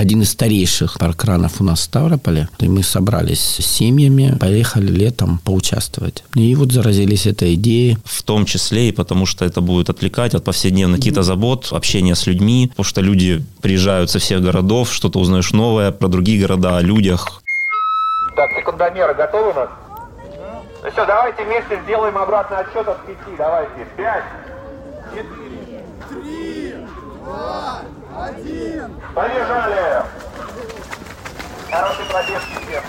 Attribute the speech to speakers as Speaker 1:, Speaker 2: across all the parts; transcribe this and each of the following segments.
Speaker 1: один из старейших паркранов у нас в Ставрополе. И мы собрались с семьями, поехали летом поучаствовать. И вот заразились этой идеей.
Speaker 2: В том числе и потому, что это будет отвлекать от повседневных каких-то забот, общения с людьми, потому что люди приезжают со всех городов, что-то узнаешь новое про другие города, о людях.
Speaker 3: Так, секундомеры готовы у нас? Ну все, давайте вместе сделаем обратный отсчет от пяти. Давайте. Пять, четыре, три, два, один. Побежали! Хороший пробежки всем.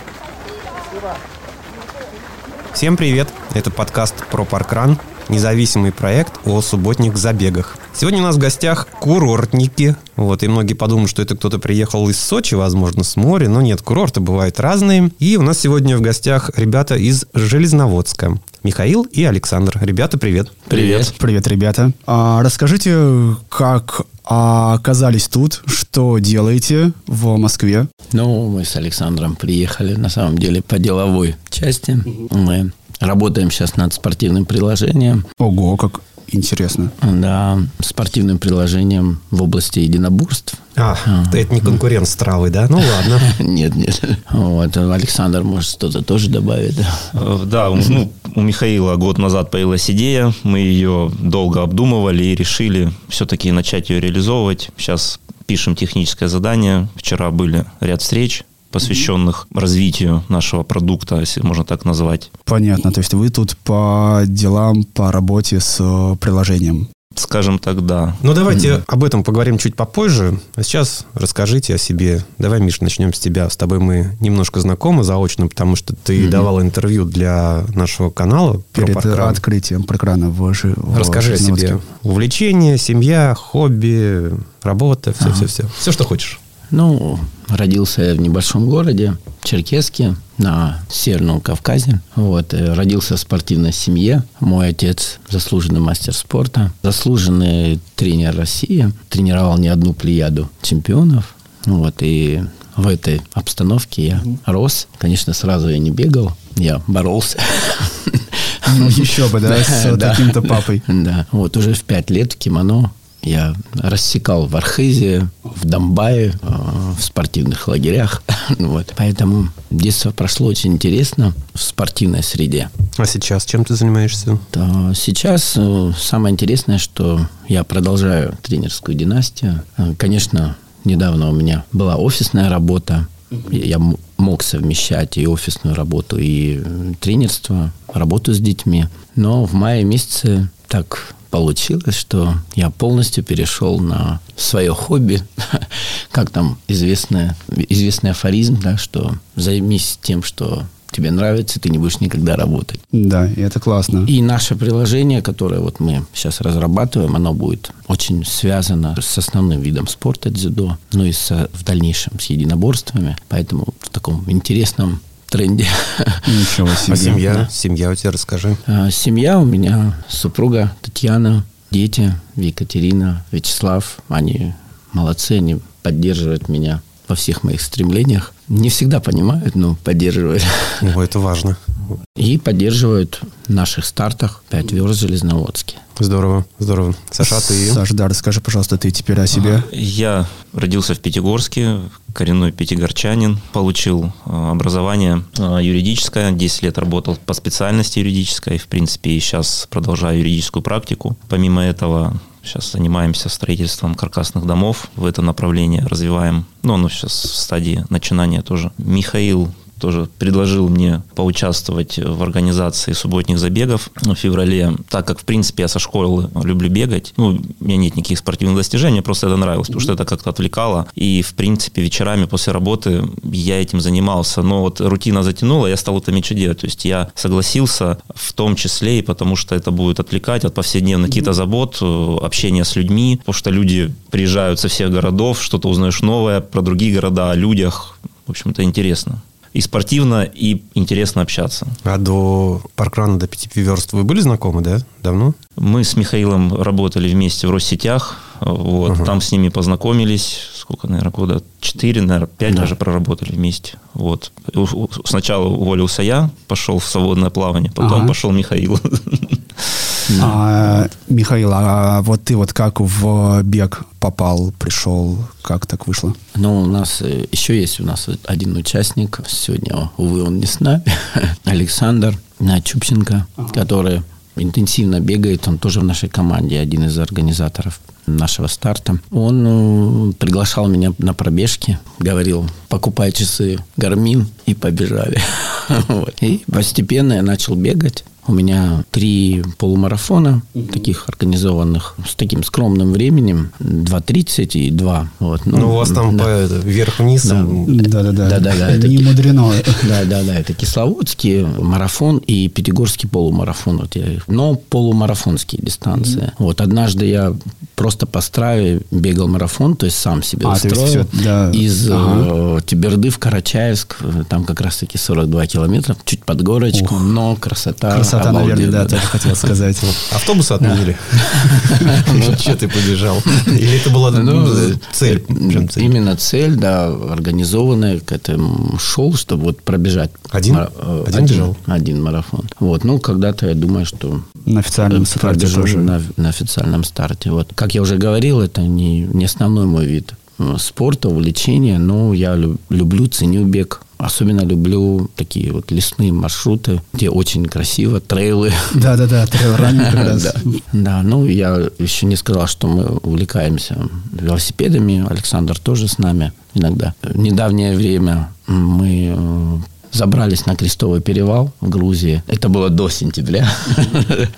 Speaker 4: Всем привет! Это подкаст про паркран, независимый проект о субботних забегах. Сегодня у нас в гостях курортники. Вот, и многие подумают, что это кто-то приехал из Сочи, возможно, с моря. Но нет, курорты бывают разные. И у нас сегодня в гостях ребята из Железноводска. Михаил и Александр. Ребята, привет.
Speaker 1: Привет.
Speaker 5: Привет, ребята. А, расскажите, как оказались тут, что делаете в Москве?
Speaker 1: Ну, мы с Александром приехали, на самом деле, по деловой части. Мы работаем сейчас над спортивным приложением.
Speaker 5: Ого, как интересно.
Speaker 1: Да, спортивным приложением в области единоборств.
Speaker 4: А, это не конкурент с травой, да? Ну ладно.
Speaker 1: Нет, нет. Вот, Александр, может, что-то тоже добавит.
Speaker 2: Э, Да, ну, у Михаила год назад появилась идея, мы ее долго обдумывали и решили все-таки начать ее реализовывать. Сейчас пишем техническое задание. Вчера были ряд встреч, посвященных развитию нашего продукта, если можно так назвать.
Speaker 5: Понятно, то есть вы тут по делам, по работе с э, приложением.
Speaker 2: Скажем так, да.
Speaker 4: Ну, давайте об этом поговорим чуть попозже. А сейчас расскажите о себе. Давай, Миш, начнем с тебя. С тобой мы немножко знакомы заочно, потому что ты давал интервью для нашего канала
Speaker 5: Перед
Speaker 4: паркран.
Speaker 5: открытием паркрана в, Жи-
Speaker 4: Расскажи о себе. Увлечение, семья, хобби, работа, все-все-все. Все, что хочешь.
Speaker 1: Ну, родился я в небольшом городе, Черкеске, на Северном Кавказе. Вот, э, родился в спортивной семье. Мой отец заслуженный мастер спорта, заслуженный тренер России. Тренировал не одну плеяду чемпионов. Вот, и в этой обстановке я рос. Конечно, сразу я не бегал, я боролся.
Speaker 5: Ну, еще бы, да, с таким-то папой.
Speaker 1: Да, вот уже в пять лет в кимоно я рассекал в Архизе, в Донбайе, э, в спортивных лагерях. Вот. Поэтому детство прошло очень интересно в спортивной среде.
Speaker 4: А сейчас чем ты занимаешься?
Speaker 1: То сейчас э, самое интересное, что я продолжаю тренерскую династию. Э, Конечно, недавно у меня была офисная работа. Я мог совмещать и офисную работу, и тренерство, работу с детьми. Но в мае месяце так получилось, что я полностью перешел на свое хобби, как там известный, известный афоризм, да, что займись тем, что тебе нравится, ты не будешь никогда работать.
Speaker 5: Да, и это классно.
Speaker 1: И наше приложение, которое вот мы сейчас разрабатываем, оно будет очень связано с основным видом спорта дзюдо, ну и со- в дальнейшем с единоборствами. Поэтому в таком интересном тренде.
Speaker 5: Ничего себе.
Speaker 4: А семья? Семья у тебя расскажи.
Speaker 1: А, Семья у меня, супруга Татьяна, дети Екатерина, Вячеслав. Они молодцы, они поддерживают меня во всех моих стремлениях. Не всегда понимают, но поддерживают.
Speaker 4: О, это важно.
Speaker 1: И поддерживают в наших стартах 5 верст в Железноводске.
Speaker 4: Здорово, здорово. Саша, а ты?
Speaker 5: Саша, да, расскажи, пожалуйста, ты теперь о себе.
Speaker 2: Я родился в Пятигорске, коренной пятигорчанин, получил э, образование э, юридическое, 10 лет работал по специальности юридической, в принципе, и сейчас продолжаю юридическую практику. Помимо этого, сейчас занимаемся строительством каркасных домов, в это направление развиваем, но оно сейчас в стадии начинания тоже. Михаил тоже предложил мне поучаствовать в организации субботних забегов в феврале, так как, в принципе, я со школы люблю бегать. Ну, у меня нет никаких спортивных достижений, мне просто это нравилось, потому что это как-то отвлекало. И, в принципе, вечерами после работы я этим занимался. Но вот рутина затянула, я стал это меньше делать. То есть я согласился в том числе и потому, что это будет отвлекать от повседневных каких-то забот, э, общения с людьми, потому что люди приезжают со всех городов, что-то узнаешь новое про другие города, о людях. В общем-то, интересно и спортивно, и интересно общаться.
Speaker 4: А до паркрана, до пяти верст вы были знакомы, да? Давно?
Speaker 2: Мы с Михаилом работали вместе в Россетях, вот,
Speaker 4: Ага.
Speaker 2: там с ними познакомились, сколько, наверное, года, четыре, наверное, пять даже проработали вместе, вот. Сначала уволился я, пошел в свободное плавание, потом
Speaker 5: Ага.
Speaker 2: пошел Михаил.
Speaker 5: А, Михаил, а вот ты вот как в бег попал, пришел, как так вышло?
Speaker 1: Ну, у нас э, еще есть у нас один участник. Сегодня, увы, он не с нами. Александр Чупченко, который интенсивно бегает. Он тоже в нашей команде, один из организаторов нашего старта. Он э, приглашал меня на пробежки, говорил, покупай часы Гармин, и побежали. И постепенно я начал бегать. У меня три полумарафона, угу. таких организованных, с таким скромным временем, 2.30 и 2.
Speaker 4: Вот. Ну, ну, у вас там да. по вверх-вниз.
Speaker 5: Да. да, да, да. да, да, да. Не мудрено.
Speaker 1: Да, да, да. Это Кисловодский марафон и Пятигорский полумарафон. Вот я, но полумарафонские дистанции. Угу. Вот однажды я просто по страве бегал марафон, то есть сам себе а, устроил. Все, да. Из ага. э, Тиберды в Карачаевск, там как раз-таки 42 километра, чуть под горочку, Ух. но красота
Speaker 5: Красота, наверное, да, тоже хотел сказать.
Speaker 4: Автобусы отменили. Ну, что ты побежал? Или это была ну, цель?
Speaker 1: Именно цель, да, организованная, к этому шел, чтобы вот пробежать.
Speaker 4: Один? Э, один бежал?
Speaker 1: Один марафон. Вот, ну, когда-то я думаю, что...
Speaker 5: На официальном старте тоже.
Speaker 1: На, официальном старте. Вот. Как я уже говорил, это не, не основной мой вид э, спорта, увлечения, но я люблю, ценю бег Особенно люблю такие вот лесные маршруты, где очень красиво, трейлы.
Speaker 5: Да-да-да, трейл раз.
Speaker 1: Да, ну я еще не сказал, что мы увлекаемся велосипедами. Александр тоже с нами иногда. В недавнее время мы э, забрались на Крестовый перевал в Грузии. Это было до сентября.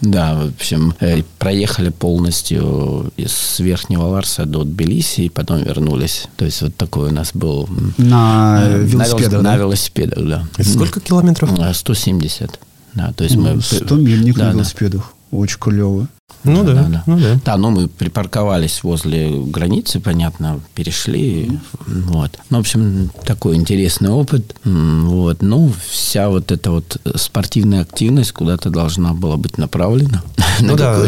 Speaker 1: Да, в общем, э, проехали полностью из Верхнего Ларса до Тбилиси и потом вернулись. То есть вот такой у нас был...
Speaker 5: На э, велосипедах,
Speaker 1: На велосипедах, да.
Speaker 4: Сколько километров?
Speaker 1: 170. Да, то есть мы...
Speaker 5: 100 миль на велосипедах. Очень клево.
Speaker 4: Ну да, да, да. Ну, да.
Speaker 1: да, ну мы припарковались возле границы, понятно, перешли. Вот. Ну, в общем, такой интересный опыт. Вот. Ну, вся вот эта вот спортивная активность куда-то должна была быть направлена.
Speaker 4: Ну да,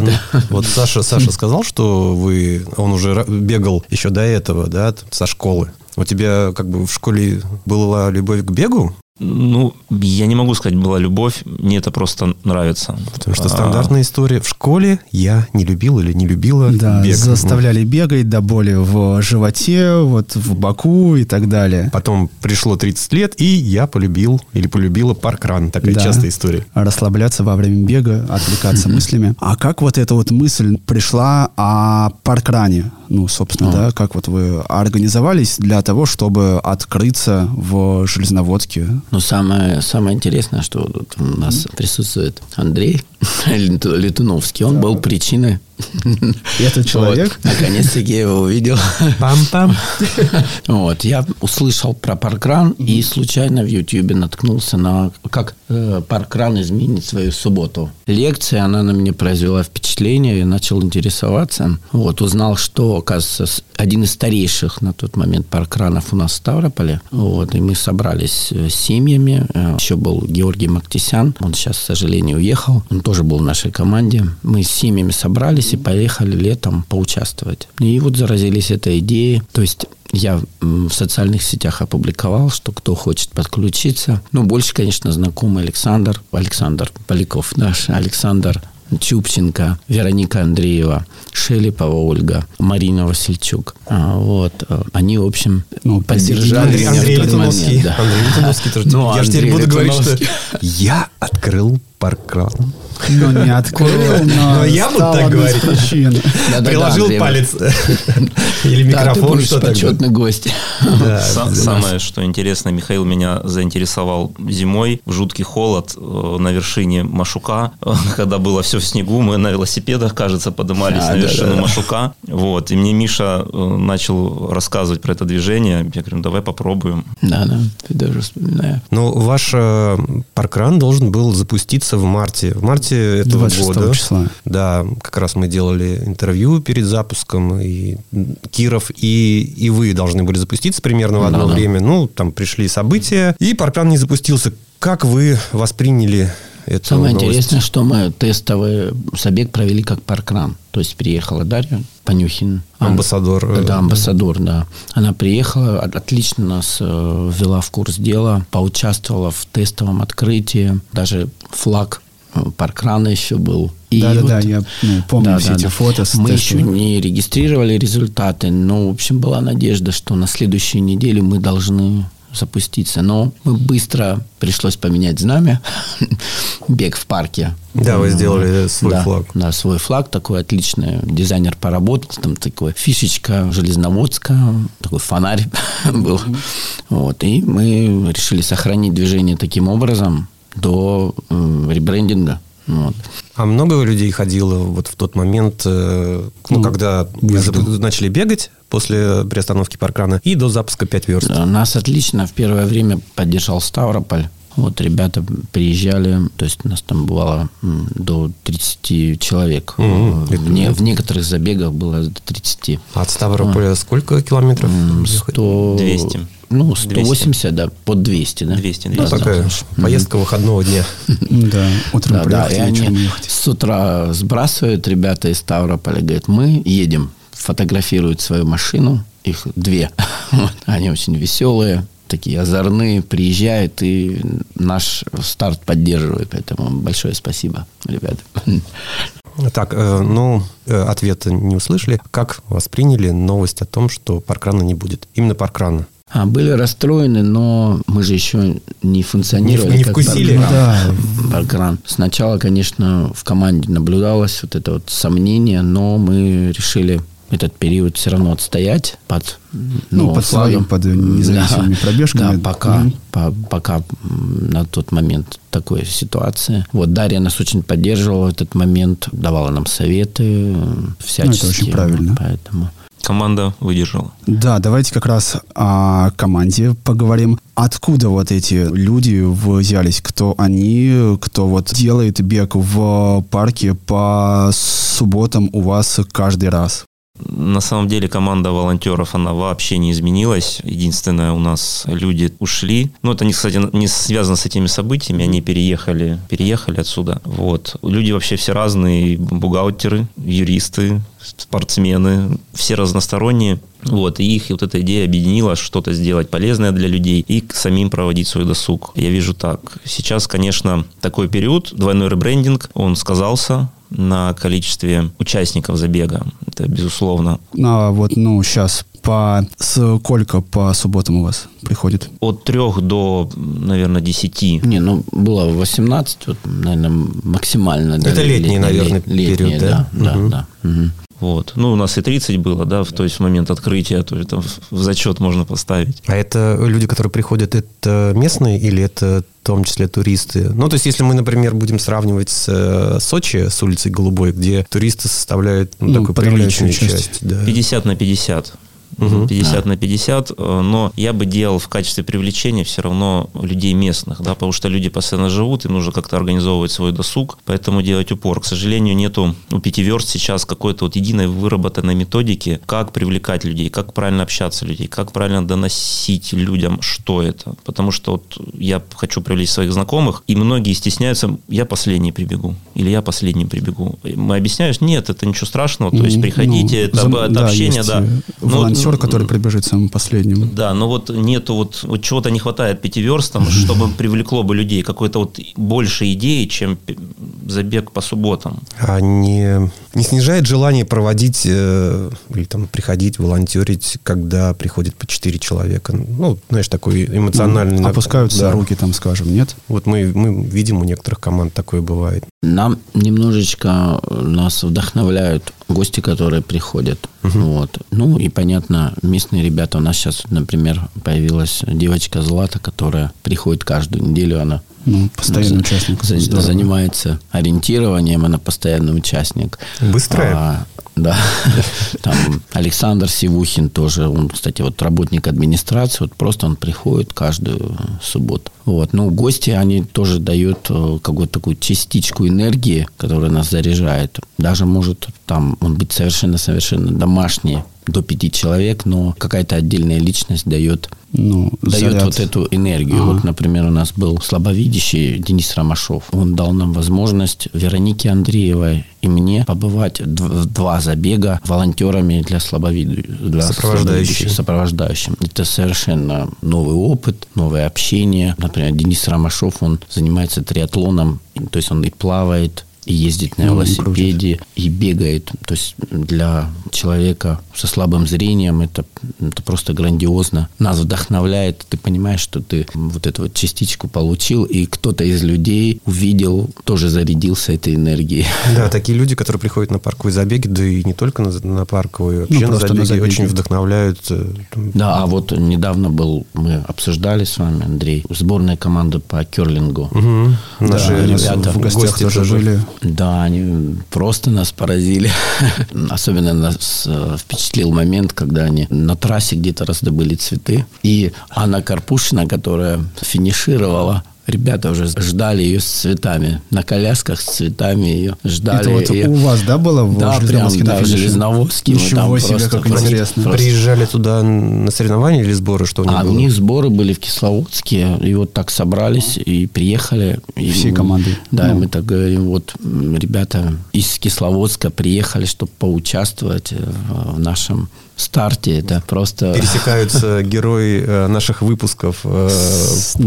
Speaker 4: вот Саша, Саша сказал, что вы, он уже бегал еще до этого, да, со школы. У тебя как бы в школе была любовь к бегу?
Speaker 2: Ну, я не могу сказать, была любовь, мне это просто нравится.
Speaker 4: Потому что стандартная а... история. В школе я не любил или не любила
Speaker 5: да, бег. заставляли бегать до боли в животе, вот в боку и так далее.
Speaker 4: Потом пришло 30 лет, и я полюбил или полюбила паркран. Такая да. частая история.
Speaker 5: Расслабляться во время бега, отвлекаться мыслями. А как вот эта вот мысль пришла о паркране? Ну, собственно, да, как вот вы организовались для того, чтобы открыться в Железноводске?
Speaker 1: Ну, самое, самое интересное, что тут у нас mm-hmm. присутствует Андрей Летуновский. Он да. был причиной
Speaker 5: этот человек?
Speaker 1: Вот. Наконец-таки я его увидел.
Speaker 5: Пам-пам.
Speaker 1: Вот. Я услышал про паркран и случайно в Ютьюбе наткнулся на как э, паркран изменит свою субботу. Лекция, она на меня произвела впечатление, я начал интересоваться. Вот. Узнал, что, оказывается, один из старейших на тот момент паркранов у нас в Ставрополе. Вот. И мы собрались э, с семьями. Э, Еще был Георгий Мактисян. Он сейчас, к сожалению, уехал. Он тоже был в нашей команде. Мы с семьями собрались и поехали летом поучаствовать. И вот заразились этой идеей. То есть я в социальных сетях опубликовал, что кто хочет подключиться. Ну, больше, конечно, знакомый Александр, Александр Поляков наш, Александр Чупченко, Вероника Андреева, Шелепова Ольга, Марина Васильчук. А, вот. Они, в общем, ну, поддержали
Speaker 4: Андрей, меня Андрей в тот момент. Да. Андрей Литуновский тоже. Ну, я же теперь буду говорить, что я открыл паркран.
Speaker 5: Ну, не открыл, но, но
Speaker 4: я буду так говорить. Приложил палец. Или микрофон,
Speaker 1: что почетный гость.
Speaker 2: Самое, что интересно, Михаил меня заинтересовал зимой в жуткий холод э, на вершине Машука. Когда было все в снегу, мы на велосипедах, кажется, поднимались на вершину Машука. Вот. И мне Миша э, начал рассказывать про это движение. Я говорю, ну давай попробуем.
Speaker 1: Да, да, ты даже вспоминаю.
Speaker 4: Ну, ваш э, паркран должен был запуститься в марте. В марте марте этого года.
Speaker 5: числа.
Speaker 4: Да, как раз мы делали интервью перед запуском, и Киров и, и вы должны были запуститься примерно в одно да, время. Да. Ну, там пришли события, и паркран не запустился. Как вы восприняли это
Speaker 1: Самое интересное, что мы тестовый забег провели как паркран. То есть приехала Дарья Панюхин.
Speaker 4: Амбассадор.
Speaker 1: Она, да, амбассадор, да. Она приехала, отлично нас э, ввела в курс дела, поучаствовала в тестовом открытии. Даже флаг паркрана еще был.
Speaker 5: И Да-да-да, я ну, помню да, все да, эти да. фото.
Speaker 1: Мы еще не регистрировали результаты, но, в общем, была надежда, что на следующей неделе мы должны запуститься. Но мы быстро пришлось поменять знамя. Бег в парке.
Speaker 4: Да, вы сделали свой
Speaker 1: да,
Speaker 4: флаг.
Speaker 1: Да, свой флаг такой отличный. Дизайнер поработал. Там такой фишечка железноводска, такой фонарь был. Вот. И мы решили сохранить движение таким образом до э, ребрендинга. Вот.
Speaker 4: А много людей ходило вот в тот момент, э, ну, ну когда между... вы начали бегать после приостановки паркрана и до запуска 5 верст?
Speaker 1: Нас отлично в первое время поддержал Ставрополь. Вот ребята приезжали, то есть у нас там бывало до 30 человек. Mm-hmm. В, не, в некоторых забегах было до 30.
Speaker 4: А от Ставрополя а. сколько километров?
Speaker 2: 100... 200.
Speaker 1: Ну, 180, 200. да, под 200, да.
Speaker 2: 200,
Speaker 4: 200. Ну, такая mm-hmm. поездка выходного дня.
Speaker 5: Да, утром
Speaker 1: да, и они с утра сбрасывают ребята из Ставрополя, говорят, мы едем, фотографируют свою машину, их две. Они очень веселые, такие озорные, приезжают и наш старт поддерживают. Поэтому большое спасибо, ребята.
Speaker 4: Так, э, ну, э, ответа не услышали. Как восприняли новость о том, что паркрана не будет? Именно паркрана.
Speaker 1: А, были расстроены, но мы же еще не функционировали.
Speaker 4: Не, не вкусили.
Speaker 1: Паркран. Да. Паркран. Сначала, конечно, в команде наблюдалось вот это вот сомнение, но мы решили этот период все равно отстоять под
Speaker 5: ну, под флагом. своим, под независимыми да, пробежками.
Speaker 1: Да, пока, mm по, пока на тот момент такой ситуации. Вот Дарья нас очень поддерживала в этот момент, давала нам советы всячески.
Speaker 5: Ну, это очень правильно.
Speaker 1: Поэтому
Speaker 2: команда выдержала.
Speaker 5: Да, давайте как раз о команде поговорим. Откуда вот эти люди взялись? Кто они? Кто вот делает бег в парке по субботам у вас каждый раз?
Speaker 2: На самом деле команда волонтеров, она вообще не изменилась. Единственное, у нас люди ушли. Ну, это, кстати, не связано с этими событиями. Они переехали, переехали отсюда. Вот. Люди вообще все разные. Бухгалтеры, юристы, спортсмены. Все разносторонние. Вот, и их вот эта идея объединила что-то сделать полезное для людей и самим проводить свой досуг. Я вижу так. Сейчас, конечно, такой период, двойной ребрендинг, он сказался, на количестве участников забега. Это безусловно.
Speaker 5: А вот, ну, сейчас по сколько по субботам у вас приходит?
Speaker 2: От трех до, наверное, десяти.
Speaker 1: Не, ну, было 18, вот, наверное, максимально.
Speaker 4: Это да, летний, летний, наверное, летний, период, да?
Speaker 1: Да, угу. да, да. Угу.
Speaker 2: Вот. Ну, у нас и 30 было, да, в, то есть в момент открытия, то есть там в зачет можно поставить.
Speaker 4: А это люди, которые приходят, это местные или это в том числе туристы? Ну, то есть если мы, например, будем сравнивать с э, Сочи, с улицей Голубой, где туристы составляют ну, ну, такую приличную часть. часть
Speaker 2: да. 50 на 50 угу. 50 а. на 50, э, но я бы делал в качестве привлечения все равно людей местных, да, потому что люди постоянно живут, им нужно как-то организовывать свой досуг, поэтому делать упор. К сожалению, нету у пятиверст сейчас какой-то вот единой выработанной методики, как привлекать людей, как правильно общаться людей, как правильно доносить людям, что это. Потому что вот я хочу привлечь своих знакомых, и многие стесняются, я последний прибегу, или я последний прибегу. Мы объясняешь, нет, это ничего страшного, то есть приходите, ну, это, зам... это да, общение, да. Э,
Speaker 5: но, волонтер, который прибежит самым последним.
Speaker 2: Да, но вот нету вот, вот чего-то не хватает пятиверстам, чтобы привлекло бы людей, какой-то вот больше идеи, чем забег по субботам.
Speaker 4: А не, не снижает желание проводить э, или там приходить, волонтерить, когда приходит по четыре человека? Ну, знаешь, такой эмоциональный... Ну,
Speaker 5: опускаются да. руки там, скажем, нет?
Speaker 4: Вот мы, мы видим, у некоторых команд такое бывает.
Speaker 1: Нам немножечко нас вдохновляют гости, которые приходят. Угу. Вот. Ну и понятно, местные ребята. У нас сейчас, например, появилась девочка Злата, которая приходит каждую неделю. Она
Speaker 5: ну, постоянный участник.
Speaker 1: За, занимается ориентированием, она постоянный участник.
Speaker 4: Быстрая.
Speaker 1: А, да. Там Александр Сивухин тоже, он, кстати, вот работник администрации, вот просто он приходит каждую субботу. Вот. Ну, гости, они тоже дают э, какую-то такую частичку энергии, которая нас заряжает. Даже может там он быть совершенно-совершенно домашний до пяти человек, но какая-то отдельная личность дает
Speaker 5: Ну,
Speaker 1: дает
Speaker 5: заряд.
Speaker 1: вот эту энергию.
Speaker 5: Ага.
Speaker 1: Вот, например, у нас был слабовидящий Денис Ромашов. Он дал нам возможность Веронике Андреевой и мне побывать в два забега волонтерами для слабовидящих. Для
Speaker 4: Сопровождающие.
Speaker 1: слабовидящих, сопровождающим. Это совершенно новый опыт, новое общение. Например, Денис Ромашов, он занимается триатлоном, то есть он и плавает, и ездит на
Speaker 5: Ну,
Speaker 1: велосипеде, и бегает. То есть для человека со слабым зрением это, это просто грандиозно. Нас вдохновляет. Ты понимаешь, что ты вот эту вот частичку получил, и кто-то из людей увидел, тоже зарядился этой энергией.
Speaker 4: Да, такие люди, которые приходят на парковые забеги, да и не только на, на парковые, вообще на,
Speaker 5: Ну, просто
Speaker 4: забеги,
Speaker 5: на забеги.
Speaker 4: очень вдохновляют. э,
Speaker 1: Да, а вот недавно был, мы обсуждали с вами, Андрей, сборная команда по керлингу.
Speaker 4: мгм. Наши
Speaker 5: Да,
Speaker 1: ребята,
Speaker 5: в гостях тоже были.
Speaker 1: Да, они просто нас поразили. Особенно нас э, впечатлил момент, когда они на трассе где-то раздобыли цветы. И Анна Карпушина, которая финишировала, ребята уже ждали ее с цветами. На колясках с цветами ее ждали.
Speaker 5: Это вот
Speaker 1: её.
Speaker 5: у вас, да, было в
Speaker 1: Да, прям,
Speaker 5: Железноводске на
Speaker 1: да, в? Железноводске.
Speaker 5: Ничего
Speaker 1: там
Speaker 5: себе,
Speaker 1: просто-
Speaker 5: как
Speaker 1: просто-
Speaker 5: интересно.
Speaker 1: просто-
Speaker 4: Приезжали туда на соревнования или сборы, что у них
Speaker 1: А
Speaker 4: было?
Speaker 1: у них сборы были в Кисловодске, и вот так собрались и приехали. И
Speaker 5: Всей командой.
Speaker 1: Да,
Speaker 5: Ну.
Speaker 1: мы так говорим, вот ребята из Кисловодска приехали, чтобы поучаствовать э, в нашем старте. Это просто...
Speaker 4: пересекаются герои э, наших выпусков э,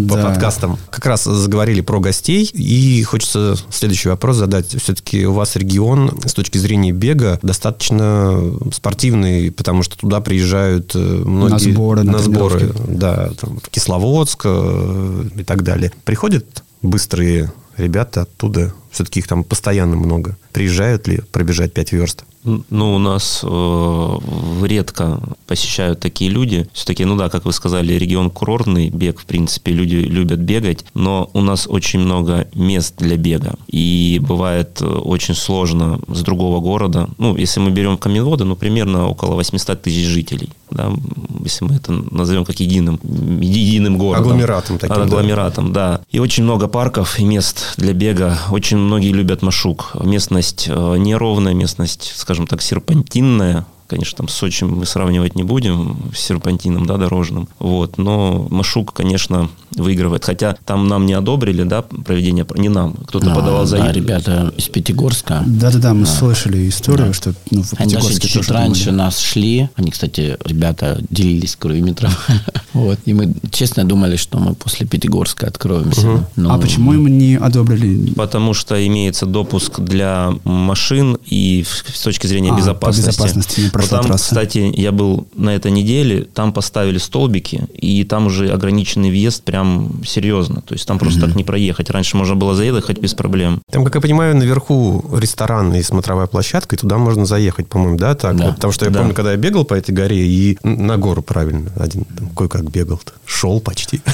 Speaker 4: по
Speaker 5: Да.
Speaker 4: подкастам. Как раз заговорили про гостей, и хочется следующий вопрос задать. Все-таки у вас регион с точки зрения бега достаточно спортивный, потому что туда приезжают э, многие...
Speaker 5: сборы, на
Speaker 4: сборы,
Speaker 5: тренировки.
Speaker 4: да, там, в Кисловодск э, и так далее. Приходят быстрые ребята оттуда, все-таки их там постоянно много. Приезжают ли пробежать 5 верст?
Speaker 2: Ну, у нас э, редко посещают такие люди. Все-таки, ну да, как вы сказали, регион курортный, бег, в принципе, люди любят бегать, но у нас очень много мест для бега. И бывает э, очень сложно с другого города. Ну, если мы берем Каменводы, ну, примерно около 800 тысяч жителей. Да, если мы это назовем как единым, единым городом.
Speaker 4: Агломератом таким, да.
Speaker 2: Агломератом, да. И очень много парков и мест для бега. Очень многие любят маршрут. Местность э, неровная, местность, скажем так, серпантинная. Конечно, там с Сочи мы сравнивать не будем, с серпантином, да, дорожным. Вот, но Машук, конечно, выигрывает. Хотя там нам не одобрили, да, проведение, не нам. Кто-то
Speaker 1: А,
Speaker 2: подавал
Speaker 1: да,
Speaker 2: заявку.
Speaker 1: ребята из Пятигорска.
Speaker 5: Да-да-да, мы слышали историю, что ну, в
Speaker 1: Они даже
Speaker 5: Пятигорске тоже
Speaker 1: раньше
Speaker 5: думали.
Speaker 1: нас шли. Они, кстати, ребята делились километром. вот. И мы честно думали, что мы после Пятигорска откроемся. Но-
Speaker 5: А почему им не одобрили?
Speaker 2: Потому что имеется допуск для машин и с точки зрения
Speaker 5: А, по
Speaker 2: безопасности.
Speaker 5: безопасности не прошла
Speaker 2: там,
Speaker 5: трасса.
Speaker 2: кстати, я был на этой неделе, там поставили столбики, и там уже ограниченный въезд прям серьезно. То есть там просто так не проехать. Раньше можно было заехать без проблем.
Speaker 4: Там, как я понимаю, наверху ресторан и смотровая площадка, и туда можно заехать, по-моему, да? Так?
Speaker 1: Да.
Speaker 4: Вот потому что я
Speaker 2: Да.
Speaker 4: помню, когда я бегал по этой горе, и на гору правильно, один там кое-как бегал, шел почти.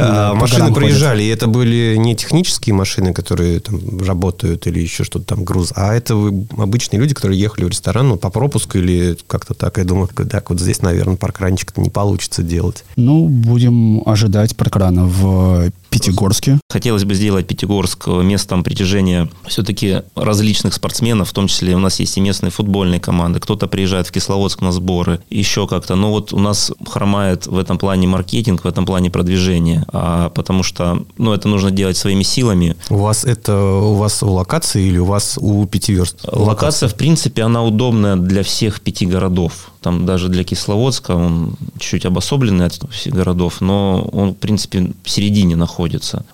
Speaker 4: А, Машины проезжали, и это были не технические машины, которые там работают или еще что-то там, груз, а это обычные люди, которые ехали в ресторан ну, по пропуску или как-то так. Я думаю, так, вот здесь, наверное, паркранчик-то не получится делать.
Speaker 5: Ну, будем ожидать паркрана в Пятигорске.
Speaker 2: Хотелось бы сделать Пятигорск местом притяжения все-таки различных спортсменов, в том числе у нас есть и местные футбольные команды. Кто-то приезжает в Кисловодск на сборы, еще как-то. Но вот у нас хромает в этом плане маркетинг, в этом плане продвижение, а, потому что ну, это нужно делать своими силами.
Speaker 4: У вас это у вас у локации или у вас у пяти верст?
Speaker 2: Локация, в принципе, она удобная для всех пяти городов. Там даже для Кисловодска он чуть обособленный от всех городов, но он, в принципе, в середине находится.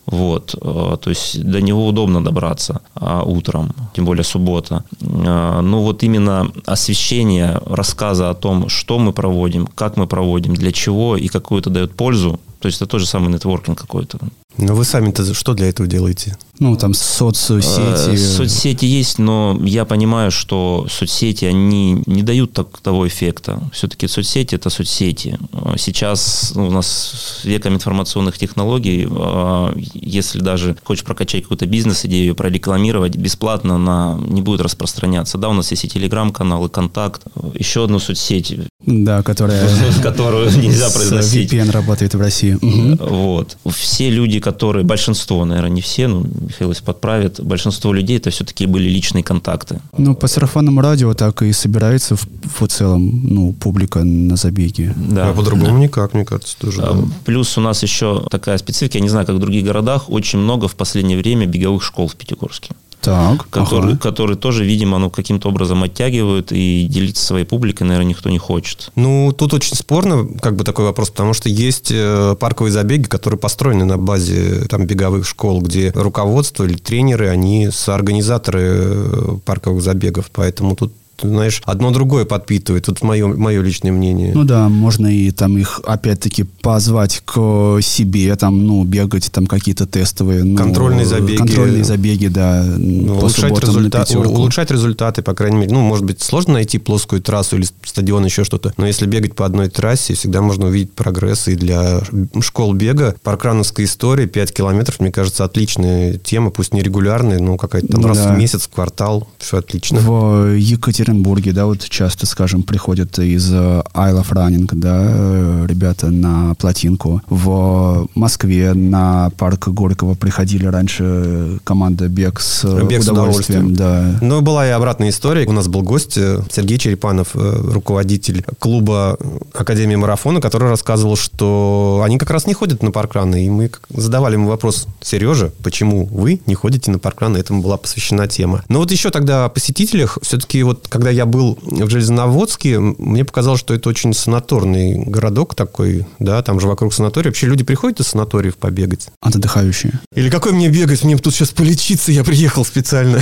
Speaker 2: Вот. Э, То есть до него удобно добраться а, утром, тем более суббота. А, Ну вот именно освещение, рассказа о том, что мы проводим, как мы проводим, для чего и какую это дает пользу, то есть это тот же самый нетворкинг какой-то.
Speaker 4: Но вы сами-то что для этого делаете?
Speaker 5: Ну, там соцсети.
Speaker 2: Э, Соцсети есть, но я понимаю, что соцсети, они не дают так, того эффекта. Все-таки соцсети – это соцсети. Э, Сейчас ну, у нас веком информационных технологий, э, если даже хочешь прокачать какую-то бизнес-идею, прорекламировать, бесплатно она не будет распространяться. Да, у нас есть и телеграм-канал, и контакт. Еще одну соцсеть,
Speaker 5: Да, которая
Speaker 2: которую нельзя произносить.
Speaker 5: VPN работает в России.
Speaker 2: Вот. Все люди, которые, большинство, наверное, не все, ну, Михаил подправит, большинство людей это все-таки были личные контакты.
Speaker 5: Ну, по сарафанному радио так и собирается в, в целом, ну, публика на забеге.
Speaker 2: Да.
Speaker 4: А по-другому никак, мне кажется, тоже.
Speaker 2: А,
Speaker 4: да.
Speaker 2: Плюс у нас еще такая специфика, я не знаю, как в других городах, очень много в последнее время беговых школ в Пятигорске.
Speaker 5: Так,
Speaker 2: Которые,
Speaker 5: ага.
Speaker 2: которые тоже, видимо, ну, каким-то образом оттягивают, и делиться своей публикой, наверное, никто не хочет.
Speaker 4: Ну, тут очень спорно, как бы такой вопрос, потому что есть э, парковые забеги, которые построены на базе там беговых школ, где руководство или тренеры, они соорганизаторы э, парковых забегов, поэтому тут знаешь, одно другое подпитывает. Тут мое, мое личное мнение.
Speaker 5: Ну да, можно и там их опять-таки позвать к себе, там, ну, бегать там какие-то тестовые. Ну,
Speaker 4: Контрольные забеги.
Speaker 5: Контрольные забеги, да.
Speaker 4: Ну, улучшать, результа- улучшать результаты, по крайней мере. Ну, может быть, сложно найти плоскую трассу или стадион, еще что-то. Но если бегать по одной трассе, всегда можно увидеть прогресс. И для школ бега паркрановская история 5 километров, мне кажется, отличная тема, пусть не регулярная, но какая-то там
Speaker 5: Ну
Speaker 4: раз
Speaker 5: да.
Speaker 4: в месяц, в квартал. Все отлично.
Speaker 5: В Екатеринбурге, да, вот часто, скажем, приходят из э, Isle of Running, да, э, ребята на плотинку. В Москве на парк Горького приходили раньше команда «Бег» с э,
Speaker 4: Бег с
Speaker 5: удовольствием.
Speaker 4: удовольствием.
Speaker 5: Да.
Speaker 4: Но была и обратная история. У нас был гость Сергей Черепанов, руководитель клуба Академии марафона, который рассказывал, что они как раз не ходят на паркраны. И мы задавали ему вопрос, Сережа, почему вы не ходите на паркраны? Этому была посвящена тема. Но вот еще тогда о посетителях. Все-таки вот когда я был в Железноводске, мне показалось, что это очень санаторный городок такой, да, там же вокруг санатория. Вообще люди приходят из санаториев побегать.
Speaker 5: Отдыхающие.
Speaker 4: Или какой мне бегать? Мне тут сейчас полечиться, я приехал специально.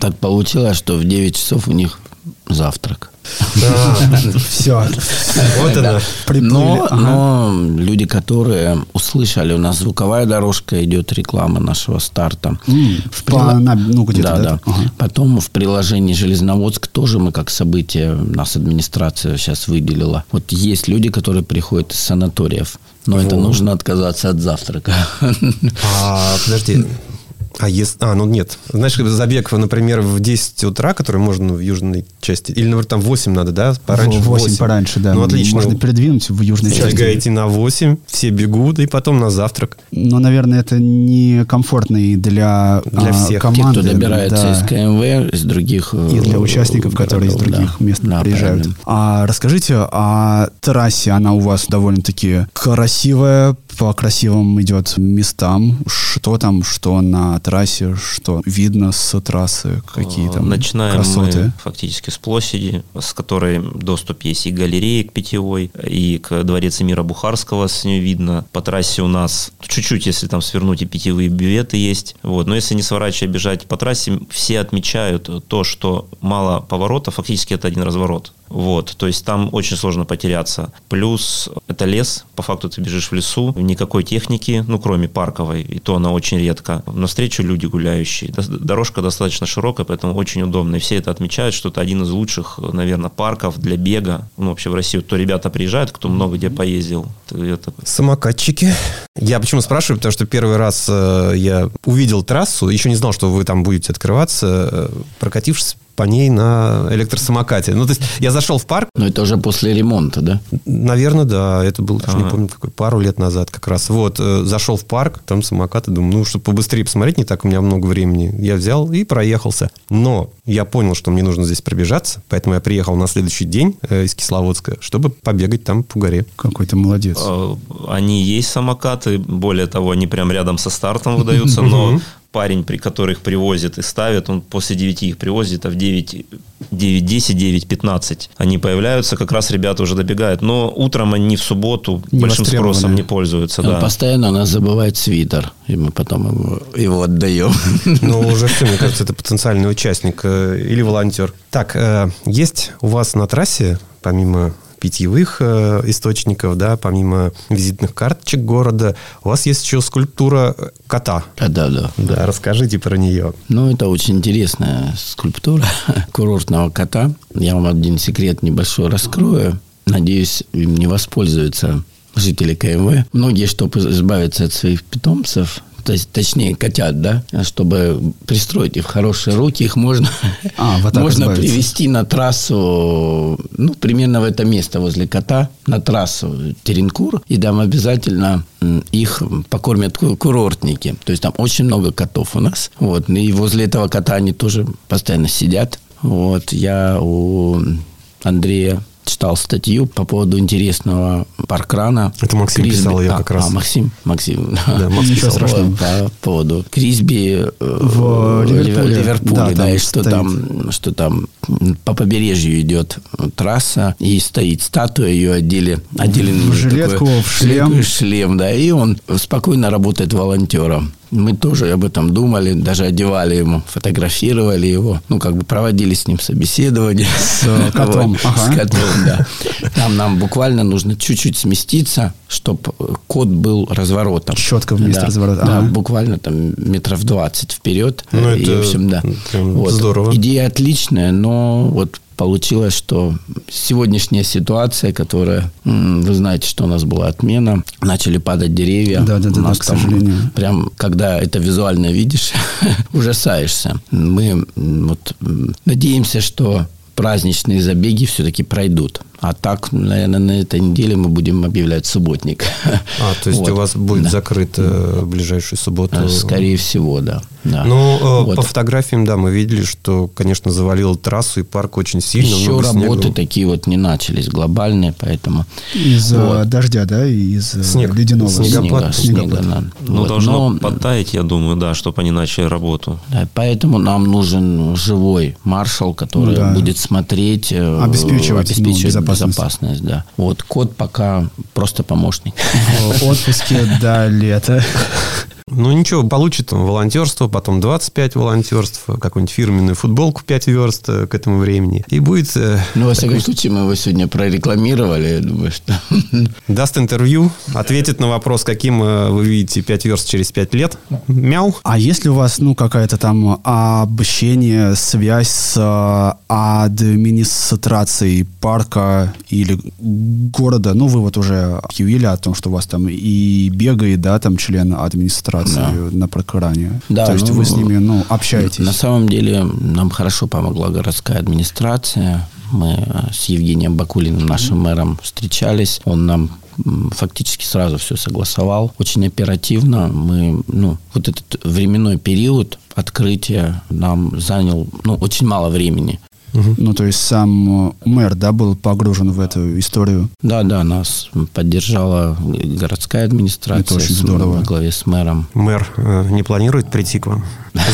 Speaker 1: Так получилось, что в 9 часов у них завтрак.
Speaker 5: Все.
Speaker 4: Вот она.
Speaker 5: Приплыли.
Speaker 1: Но, но люди, которые услышали, у нас звуковая дорожка идет, реклама нашего старта. В
Speaker 5: ну, где-то,
Speaker 1: да,
Speaker 5: да?
Speaker 1: Потом в приложении Железноводск тоже мы как событие, нас администрация сейчас выделила. Вот есть люди, которые приходят из санаториев, но это нужно отказаться от завтрака.
Speaker 4: А, подожди. А, если... а, ну нет. Знаешь, забег, например, в 10 утра, который можно в южной части, или, например, там в 8 надо, да? Пораньше
Speaker 5: В
Speaker 4: в
Speaker 5: 8 пораньше, да.
Speaker 4: Ну, отлично.
Speaker 5: Можно передвинуть в южной части.
Speaker 4: Забегаете на 8, все бегут, и потом на завтрак.
Speaker 5: Но, наверное, это не комфортно и для,
Speaker 4: Для
Speaker 5: а,
Speaker 4: всех. Кто
Speaker 1: Те,
Speaker 5: команды.
Speaker 1: кто добирается
Speaker 5: да.
Speaker 1: из КМВ, из других... э,
Speaker 5: И для участников, которые из
Speaker 1: городов,
Speaker 5: других
Speaker 1: да.
Speaker 5: мест
Speaker 1: Да,
Speaker 5: приезжают.
Speaker 1: правильно.
Speaker 5: А расскажите о трассе. Она у вас довольно-таки красивая, по красивым идет местам. Что там, что на трассе, что видно с трассы, какие там
Speaker 2: Начинаем
Speaker 5: красоты?
Speaker 2: мы фактически с площади, с которой доступ есть и к галерее, к питьевой, и к дворец Эмира Бухарского, с нее видно. По трассе у нас чуть-чуть, если там свернуть, и питьевые бюветы есть. Вот. Но если не сворачивать, бежать по трассе, все отмечают то, что мало поворота, фактически это один разворот. Вот, то есть там очень сложно потеряться. Плюс это лес, по факту ты бежишь в лесу, никакой техники, ну, кроме парковой, и то она очень редко. Навстречу люди гуляющие. Дорожка достаточно широкая, поэтому очень удобно. И все это отмечают, что это один из лучших, наверное, парков для бега. Ну, вообще в Россию. То ребята приезжают, кто много где поездил. то Это
Speaker 4: Самокатчики. Я почему спрашиваю, потому что первый раз э, я увидел трассу, еще не знал, что вы там будете открываться, э, прокатившись по ней на электросамокате. Ну, то есть я зашел в парк,
Speaker 1: Но это уже после ремонта, да?
Speaker 4: Наверное, да. Это было, даже не
Speaker 2: Ага.
Speaker 4: помню, какой, пару лет назад как раз. Вот, э, зашел в парк, там самокаты, думаю, ну, чтобы побыстрее посмотреть, не так у меня много времени. Я взял и проехался. Но я понял, что мне нужно здесь пробежаться, поэтому я приехал на следующий день э, из Кисловодска, чтобы побегать там по горе.
Speaker 5: Какой ты молодец.
Speaker 2: Э, Они есть самокаты, более того, они прям рядом со стартом выдаются, но парень, при который их привозит и ставит, он после 9 их привозит, а в 9, 9 10, 9, 15 они появляются, как раз ребята уже добегают. Но утром они в субботу
Speaker 5: Не
Speaker 2: большим спросом не пользуются.
Speaker 1: Он
Speaker 2: Да.
Speaker 1: постоянно у нас забывает свитер, и мы потом ему, его отдаем.
Speaker 4: Но уже все, мне кажется, это потенциальный участник э, или волонтер. Так, э, есть у вас на трассе, помимо питьевых э, источников, да, помимо визитных карточек города, у вас есть еще скульптура э, кота.
Speaker 1: А, Да, да.
Speaker 4: Да, расскажите про нее.
Speaker 1: Ну, это очень интересная скульптура курортного кота. Я вам один секрет небольшой раскрою. Надеюсь, им не воспользуются жители КМВ. Многие, чтобы избавиться от своих питомцев, то есть, точнее, котят, да, чтобы пристроить их в хорошие руки, их можно,
Speaker 5: А, вот
Speaker 1: можно
Speaker 5: избавиться.
Speaker 1: привести на трассу, ну, примерно в это место возле кота, на трассу Теренкур, и там обязательно их покормят ку- курортники. То есть там очень много котов у нас. Вот. И возле этого кота они тоже постоянно сидят. Вот. Я у Андрея читал статью по поводу интересного паркрана.
Speaker 4: Это Максим
Speaker 1: Крисби.
Speaker 4: писал, я
Speaker 1: А,
Speaker 4: как раз.
Speaker 1: А, Максим, Максим.
Speaker 4: Да, Макс
Speaker 5: Ничего
Speaker 4: писал.
Speaker 5: страшного.
Speaker 1: По поводу Крисби э,
Speaker 5: В Ливерпуле.
Speaker 1: Ливерпуле,
Speaker 5: Да,
Speaker 1: да, и что
Speaker 5: стоит.
Speaker 1: там, что там по побережью идет трасса, и стоит статуя, ее одели, отделен
Speaker 5: В жилетку, в шлем.
Speaker 1: шлем, да, и он спокойно работает волонтером. Мы тоже об этом думали, даже одевали ему, фотографировали его, ну, как бы проводили с ним собеседование.
Speaker 5: С э, котом,
Speaker 1: Вот,
Speaker 5: ага.
Speaker 1: С котом, да. Там нам буквально нужно чуть-чуть сместиться, чтобы кот был разворотом.
Speaker 5: Четко в месте
Speaker 1: Да,
Speaker 5: разворота,
Speaker 1: Да,
Speaker 5: ага.
Speaker 1: буквально там метров 20 вперед.
Speaker 4: Ну,
Speaker 1: и,
Speaker 4: это
Speaker 1: в общем, да.
Speaker 4: прям здорово.
Speaker 1: Идея отличная, но вот получилось, что сегодняшняя ситуация, которая, вы знаете, что у нас была отмена, начали падать деревья.
Speaker 5: Да, да, да,
Speaker 1: У нас
Speaker 5: да, к сожалению.
Speaker 1: Прям, когда это визуально видишь, ужасаешься. Мы вот надеемся, что праздничные забеги все-таки пройдут. А так, наверное, на этой неделе мы будем объявлять субботник.
Speaker 4: А, то есть
Speaker 1: Вот.
Speaker 4: у вас будет
Speaker 1: Да.
Speaker 4: закрыт э, ближайшую субботу?
Speaker 1: Э, Скорее всего, да. да.
Speaker 4: Ну, э,
Speaker 1: Вот.
Speaker 4: по фотографиям, да, мы видели, что, конечно, завалило трассу и парк очень сильно.
Speaker 1: Еще
Speaker 4: много снега.
Speaker 1: работы такие вот не начались глобальные, поэтому
Speaker 5: Из э,
Speaker 1: Вот.
Speaker 5: дождя, да, и из э,
Speaker 4: Снег.
Speaker 5: ледяного.
Speaker 4: Снегопад.
Speaker 1: снега,
Speaker 5: Снегопад.
Speaker 1: снега, да.
Speaker 2: Ну,
Speaker 1: Вот.
Speaker 2: должно
Speaker 1: Но,
Speaker 2: подтаять, я думаю, да, чтобы они начали работу.
Speaker 1: да, поэтому нам нужен живой маршал, который
Speaker 5: Ну да.
Speaker 1: будет смотреть, э,
Speaker 5: Обеспечивать, ну,
Speaker 1: обеспечивать
Speaker 5: безопасность.
Speaker 1: безопасность. да. Вот код пока просто помощник.
Speaker 5: В отпуске до лета.
Speaker 4: Ну, ничего, получит он волонтерство, потом 25 волонтерств, какую-нибудь фирменную футболку 5 верст э, к этому времени. И будет... э,
Speaker 1: Ну, во всяком случае, мы его сегодня прорекламировали. Я думаю, что...
Speaker 4: даст интервью, ответит на вопрос, каким э, вы видите 5 верст через 5 лет. Мяу.
Speaker 5: А если у вас, ну, какая-то там общение, связь с администрацией парка или города, ну, вы вот уже объявили о том, что у вас там и бегает, да, там член администрации на паркране.
Speaker 1: Да,
Speaker 5: То есть
Speaker 1: ну,
Speaker 5: вы с ними, ну, общаетесь.
Speaker 1: На самом деле нам хорошо помогла городская администрация. Мы с Евгением Бакулиным, нашим мэром, встречались. Он нам фактически сразу все согласовал. Очень оперативно. Мы, ну, вот этот временной период открытия нам занял, ну, очень мало времени.
Speaker 5: Ну, то есть сам э, мэр, да, был погружен в эту историю.
Speaker 1: Да, да, нас поддержала городская администрация
Speaker 5: Это очень
Speaker 1: с-
Speaker 5: здорово.
Speaker 1: во главе с мэром.
Speaker 4: Мэр э, не планирует прийти к вам?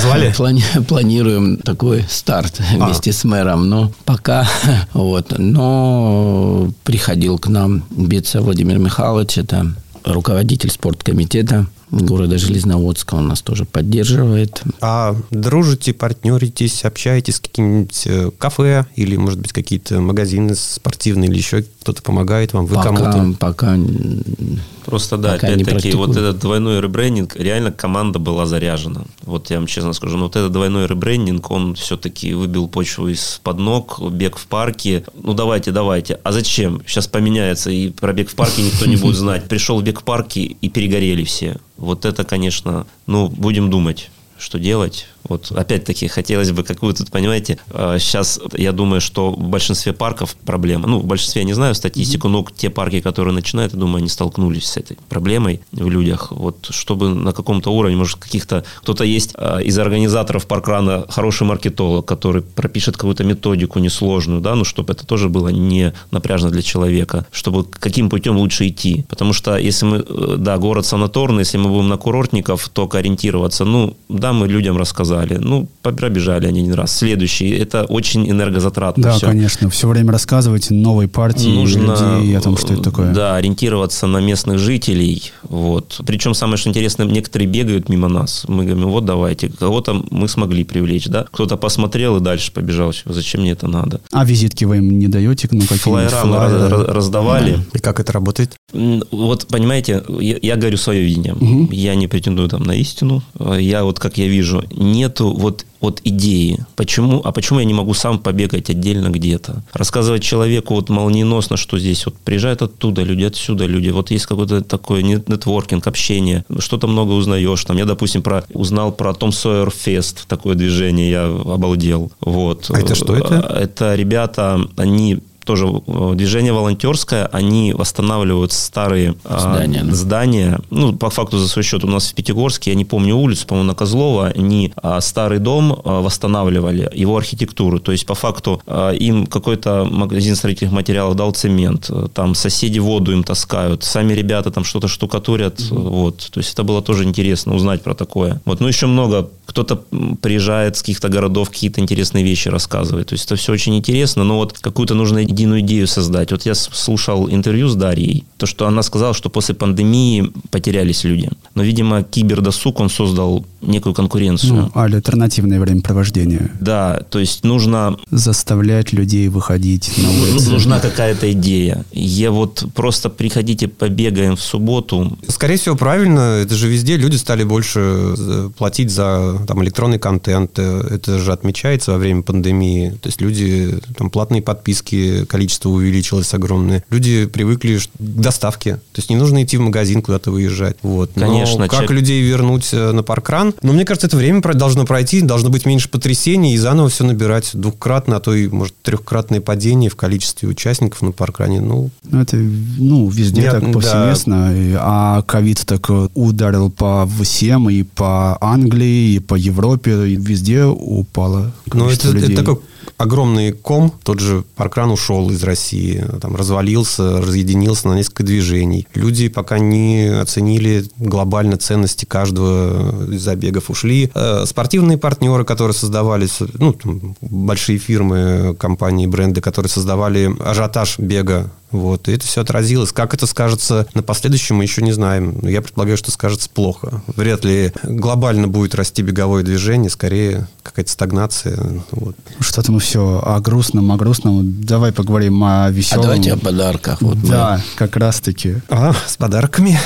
Speaker 4: Звали?
Speaker 1: Плани- Планируем такой старт
Speaker 5: А.
Speaker 1: вместе с мэром, но пока вот. Но приходил к нам Беца Владимир Михайлович, это руководитель спорткомитета города Железноводска, он нас тоже поддерживает.
Speaker 4: А дружите, партнеритесь, общаетесь с каким-нибудь э, кафе или, может быть, какие-то магазины спортивные или еще кто-то помогает вам, вы
Speaker 1: Пока,
Speaker 4: кому-то?
Speaker 1: пока
Speaker 2: Просто, да, опять-таки, вот этот двойной ребрендинг, реально команда была заряжена. Вот я вам честно скажу, но вот этот двойной ребрендинг, он все-таки выбил почву из-под ног, бег в парке. Ну, давайте, давайте. А зачем? Сейчас поменяется, и про бег в парке никто не будет знать. Пришел бег в парке, и перегорели все. Вот это, конечно, ну, будем думать что делать. Вот опять-таки хотелось бы какую-то, понимаете, сейчас я думаю, что в большинстве парков проблема. Ну, в большинстве я не знаю статистику, но те парки, которые начинают, я думаю, они столкнулись с этой проблемой в людях. Вот чтобы на каком-то уровне, может, каких-то... Кто-то есть а, из организаторов паркрана хороший маркетолог, который пропишет какую-то методику несложную, да, ну, чтобы это тоже было не напряжно для человека, чтобы каким путем лучше идти. Потому что если мы, э, да, город санаторный, если мы будем на курортников только ориентироваться, ну, да, мы людям рассказали, ну, пробежали они один раз. Следующий, это очень энергозатратно
Speaker 5: Да,
Speaker 2: все.
Speaker 5: конечно. Все время рассказывать новой партии людей о том, что это такое.
Speaker 2: Да, ориентироваться на местных жителей. Вот. Причем самое что интересное, некоторые бегают мимо нас. Мы говорим, вот давайте. Кого-то мы смогли привлечь, да? Кто-то посмотрел и дальше побежал. Зачем мне это надо?
Speaker 5: А визитки вы им не даете? Ну,
Speaker 2: Флайера мы раздавали.
Speaker 4: И как это работает?
Speaker 2: Вот, понимаете, я, я говорю свое видение.
Speaker 5: Мгм.
Speaker 2: Я не претендую там на истину. Я вот, как я вижу, нет нету вот, вот идеи. Почему, а почему я не могу сам побегать отдельно где-то? Рассказывать человеку вот молниеносно, что здесь вот приезжают оттуда люди, отсюда люди, вот есть какой-то такой нетворкинг, общение, что-то много узнаешь. Там я, допустим, про, узнал про Том Сойер Фест, такое движение, я обалдел. Вот.
Speaker 4: А это что это?
Speaker 2: Это ребята, они тоже э, движение волонтерское, они восстанавливают старые а, здания, а, здания. Ну, по факту за свой счет у нас в Пятигорске, я не помню улицу, по-моему, на Козлова, они а, старый дом а, восстанавливали, его архитектуру. То есть, по факту, а, им какой-то магазин строительных материалов дал цемент, там соседи воду им таскают, сами ребята там что-то штукатурят. Mm-hmm. Вот. То есть, это было тоже интересно узнать про такое. Вот. Ну, еще много. Кто-то приезжает с каких-то городов, какие-то интересные вещи рассказывает. То есть, это все очень интересно, но вот какую-то нужно единую идею создать. Вот я слушал интервью с Дарьей, то, что она сказала, что после пандемии потерялись люди. Но, видимо, кибердосуг, он создал некую конкуренцию. Ну,
Speaker 5: альтернативное времяпровождение.
Speaker 2: Да, то есть нужно...
Speaker 5: Заставлять людей выходить на улицу.
Speaker 2: Нужна какая-то идея. Я вот просто приходите, побегаем в субботу.
Speaker 4: Скорее всего, правильно. Это же везде люди стали больше э, платить за там, электронный контент. Это же отмечается во время пандемии. То есть люди, там, платные подписки, количество увеличилось огромное. Люди привыкли к доставке. То есть не нужно идти в магазин куда-то выезжать. Вот.
Speaker 2: Конечно.
Speaker 4: Но как человек... людей вернуть э, на паркран? Но мне кажется, это время должно пройти, должно быть меньше потрясений и заново все набирать двухкратно, а то и, может, трехкратное падение в количестве участников на паркране. Ну,
Speaker 5: ну это, ну, везде Нет, так повсеместно. Да. А ковид так ударил по всем, и по Англии, и по Европе, и везде упало
Speaker 4: Ну, это, людей. это такой огромный ком, тот же Паркран ушел из России, там развалился, разъединился на несколько движений. Люди пока не оценили глобально ценности каждого из забегов. Ушли э, спортивные партнеры, которые создавались, ну, там, большие фирмы, компании, бренды, которые создавали ажиотаж бега вот, и это все отразилось. Как это скажется на последующем, мы еще не знаем. Я предполагаю, что скажется плохо. Вряд ли глобально будет расти беговое движение, скорее какая-то стагнация. Вот.
Speaker 5: Что-то мы все о грустном, о грустном. Давай поговорим о веселом.
Speaker 1: А давайте о подарках.
Speaker 5: Вот да, мы... как раз-таки.
Speaker 4: А, с подарками?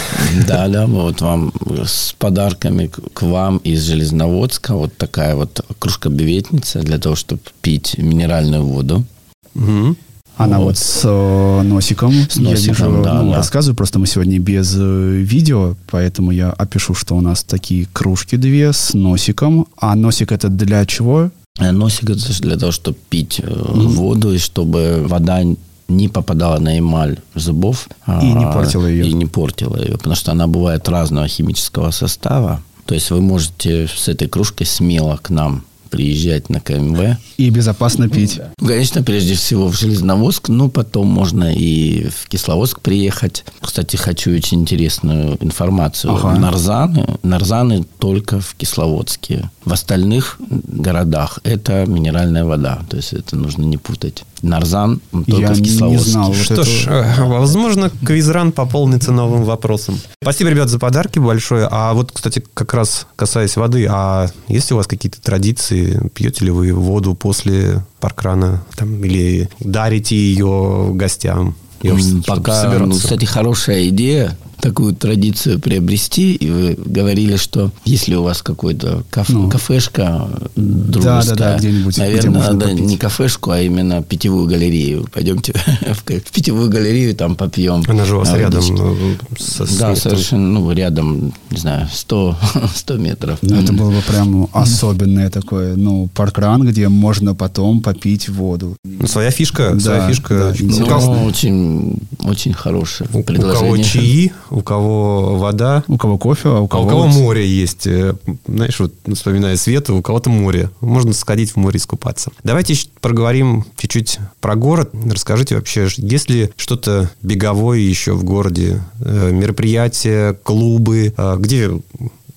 Speaker 1: Да, да, вот вам с подарками к вам из Железноводска. Вот такая вот кружка-беветница для того, чтобы пить минеральную воду.
Speaker 5: Угу. Она вот, вот с э, носиком. С носиком, я да, ну, да. рассказываю, просто мы сегодня без э, видео, поэтому я опишу, что у нас такие кружки две с носиком. А носик это для чего?
Speaker 1: Э, носик это для того, чтобы пить mm-hmm. воду и чтобы вода не попадала на эмаль зубов.
Speaker 5: И а, не портила ее.
Speaker 1: И не портила ее, потому что она бывает разного химического состава. То есть вы можете с этой кружкой смело к нам приезжать на КМВ.
Speaker 5: И безопасно пить.
Speaker 1: Ну, конечно, прежде всего в Железноводск, но потом можно и в Кисловодск приехать. Кстати, хочу очень интересную информацию. Ага. Нарзаны, нарзаны только в Кисловодске. В остальных городах это минеральная вода. То есть это нужно не путать. Нарзан только Я в Кисловодске. Не знал,
Speaker 4: Что ж, э, возможно, квизран пополнится новым вопросом. Спасибо, ребят, за подарки большое. А вот, кстати, как раз касаясь воды, а есть у вас какие-то традиции? Пьете ли вы воду после паркрана? Там, или дарите ее гостям?
Speaker 1: Я Пока, ну, кстати, хорошая идея такую традицию приобрести, и вы говорили, что если у вас какой-то каф- ну, кафешка дружеская, да, да, да, где-нибудь, наверное, где надо не кафешку, а именно питьевую галерею. Пойдемте в питьевую галерею, там попьем.
Speaker 4: Она же у вас рядом.
Speaker 1: Э, со, да, совершенно, ну, рядом, не знаю, 100, 100 метров.
Speaker 5: Ну, это было бы прям особенное такое, ну, паркран, где можно потом попить воду.
Speaker 4: Ну, своя фишка, да, своя фишка.
Speaker 1: Да, ну, очень, очень хорошее
Speaker 4: у,
Speaker 1: предложение.
Speaker 4: У кого чаи, у кого вода.
Speaker 5: У кого кофе, а у кого...
Speaker 4: А у кого море есть. Э, знаешь, вот вспоминая Свету, у кого-то море. Можно сходить в море искупаться. Давайте проговорим чуть-чуть про город. Расскажите вообще, есть ли что-то беговое еще в городе? Э, мероприятия, клубы? А где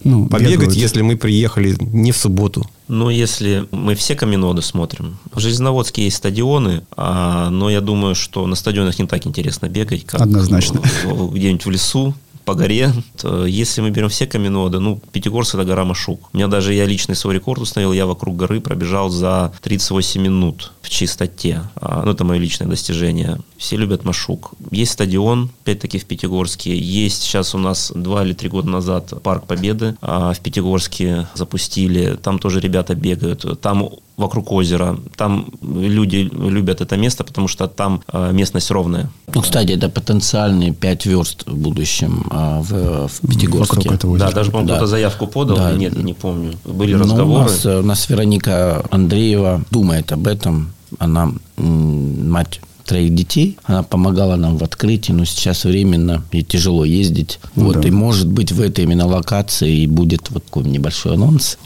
Speaker 4: ну, побегать, бегают. если мы приехали не в субботу?
Speaker 2: Ну, если мы все каменоды смотрим. В Железноводске есть стадионы, а, но я думаю, что на стадионах не так интересно бегать, как
Speaker 5: Однозначно.
Speaker 2: где-нибудь в лесу, по горе. Если мы берем все каменоды, ну, Пятигорск – это гора Машук. У меня даже я личный свой рекорд установил, я вокруг горы пробежал за 38 минут в чистоте. А, ну, это мое личное достижение. Все любят Машук. Есть стадион, опять-таки в Пятигорске. Есть сейчас у нас два или три года назад парк Победы а, в Пятигорске запустили. Там тоже ребята бегают. Там вокруг озера. Там люди любят это место, потому что там а, местность ровная.
Speaker 1: Ну, кстати, это потенциальные 5 верст в будущем а, в, в Пятигорске.
Speaker 2: Да, даже, по-моему,
Speaker 1: Да.
Speaker 2: кто-то заявку подал,
Speaker 1: Да.
Speaker 2: нет, не помню. Были
Speaker 1: Ну, у,
Speaker 2: разговоры.
Speaker 1: нас, э, у нас Вероника Андреева думает об этом. Она мать троих детей. Она помогала нам в открытии, но сейчас временно и тяжело ездить.
Speaker 5: Ну
Speaker 1: вот,
Speaker 5: да.
Speaker 1: и может быть в этой именно локации и будет вот такой небольшой анонс.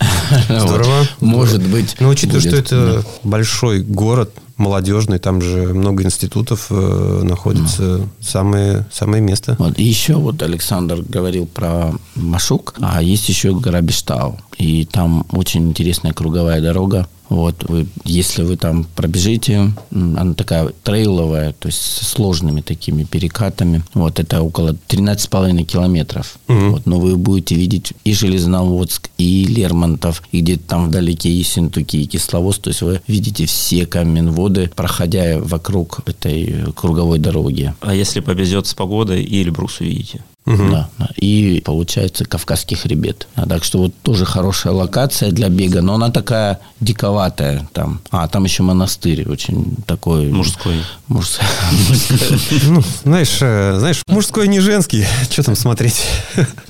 Speaker 4: Здорово.
Speaker 1: Может быть.
Speaker 4: Но учитывая, что это большой город, молодежный, там же много институтов э, находится, самое, самое место.
Speaker 1: Вот. И еще вот Александр говорил про Машук, а есть еще гора Бештау. И там очень интересная круговая дорога. Вот, вы, если вы там пробежите, она такая трейловая, то есть со сложными такими перекатами. Вот, это около 13,5 километров. Вот, но вы будете видеть и Железноводск, и Лермонтов, и где-то там вдалеке и Синтуки, и Кисловодск. То есть вы видите все каменводы, проходя вокруг этой круговой дороги.
Speaker 2: А если повезет с погодой, и Эльбрус увидите.
Speaker 1: Да, да. И получается Кавказский хребет. А, так что вот тоже хорошая локация для бега, но она такая диковатая там. А, там еще монастырь очень такой...
Speaker 2: Мужской.
Speaker 1: Мужской.
Speaker 4: Ну, знаешь, э, знаешь, мужской не женский, что там смотреть.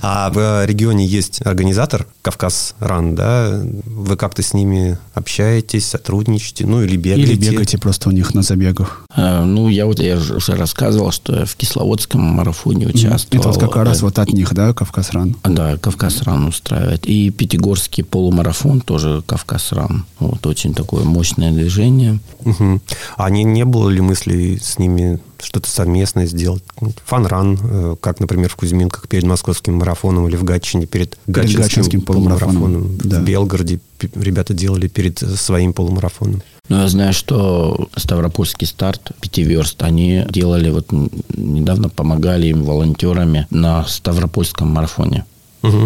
Speaker 4: А в э, регионе есть организатор Кавказ Ран, да? Вы как-то с ними общаетесь, сотрудничаете, ну или бегаете?
Speaker 5: Или бегаете просто у них на забегах.
Speaker 1: А, Ну, я вот я же уже рассказывал, что я в Кисловодском марафоне участвовал.
Speaker 5: Это как раз
Speaker 1: Э,
Speaker 5: вот от них, да, Кавказ Ран?
Speaker 1: Да, Кавказ Ран устраивает. И Пятигорский полумарафон тоже Кавказ Ран. Вот очень такое мощное движение.
Speaker 4: Мгм. А не, не было ли мыслей с ними что-то совместное сделать? Фанран, э, как, например, в Кузьминках перед московским марафоном или в Гатчине перед,
Speaker 5: Перед Гатчинским полумарафоном, да.
Speaker 4: В Белгороде ребята делали перед своим полумарафоном.
Speaker 1: Но я знаю, что Ставропольский старт, пятиверст, они делали, вот недавно помогали им волонтерами на Ставропольском марафоне.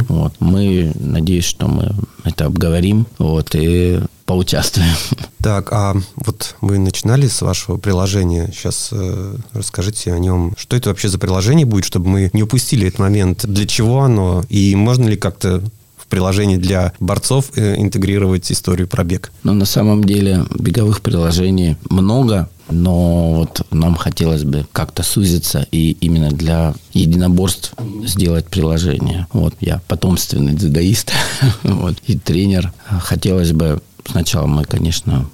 Speaker 1: Вот. Мы, надеюсь, что мы это обговорим вот, и поучаствуем.
Speaker 4: Так, а вот вы начинали с вашего приложения. Сейчас э, расскажите о нем. Что это вообще за приложение будет, чтобы мы не упустили этот момент? Для чего оно? И можно ли как-то приложении для борцов э, интегрировать историю про бег?
Speaker 1: Но на самом деле беговых приложений много, но вот нам хотелось бы как-то сузиться и именно для единоборств сделать приложение. Вот я потомственный дзюдоист вот, и тренер. Хотелось бы Сначала мы, конечно,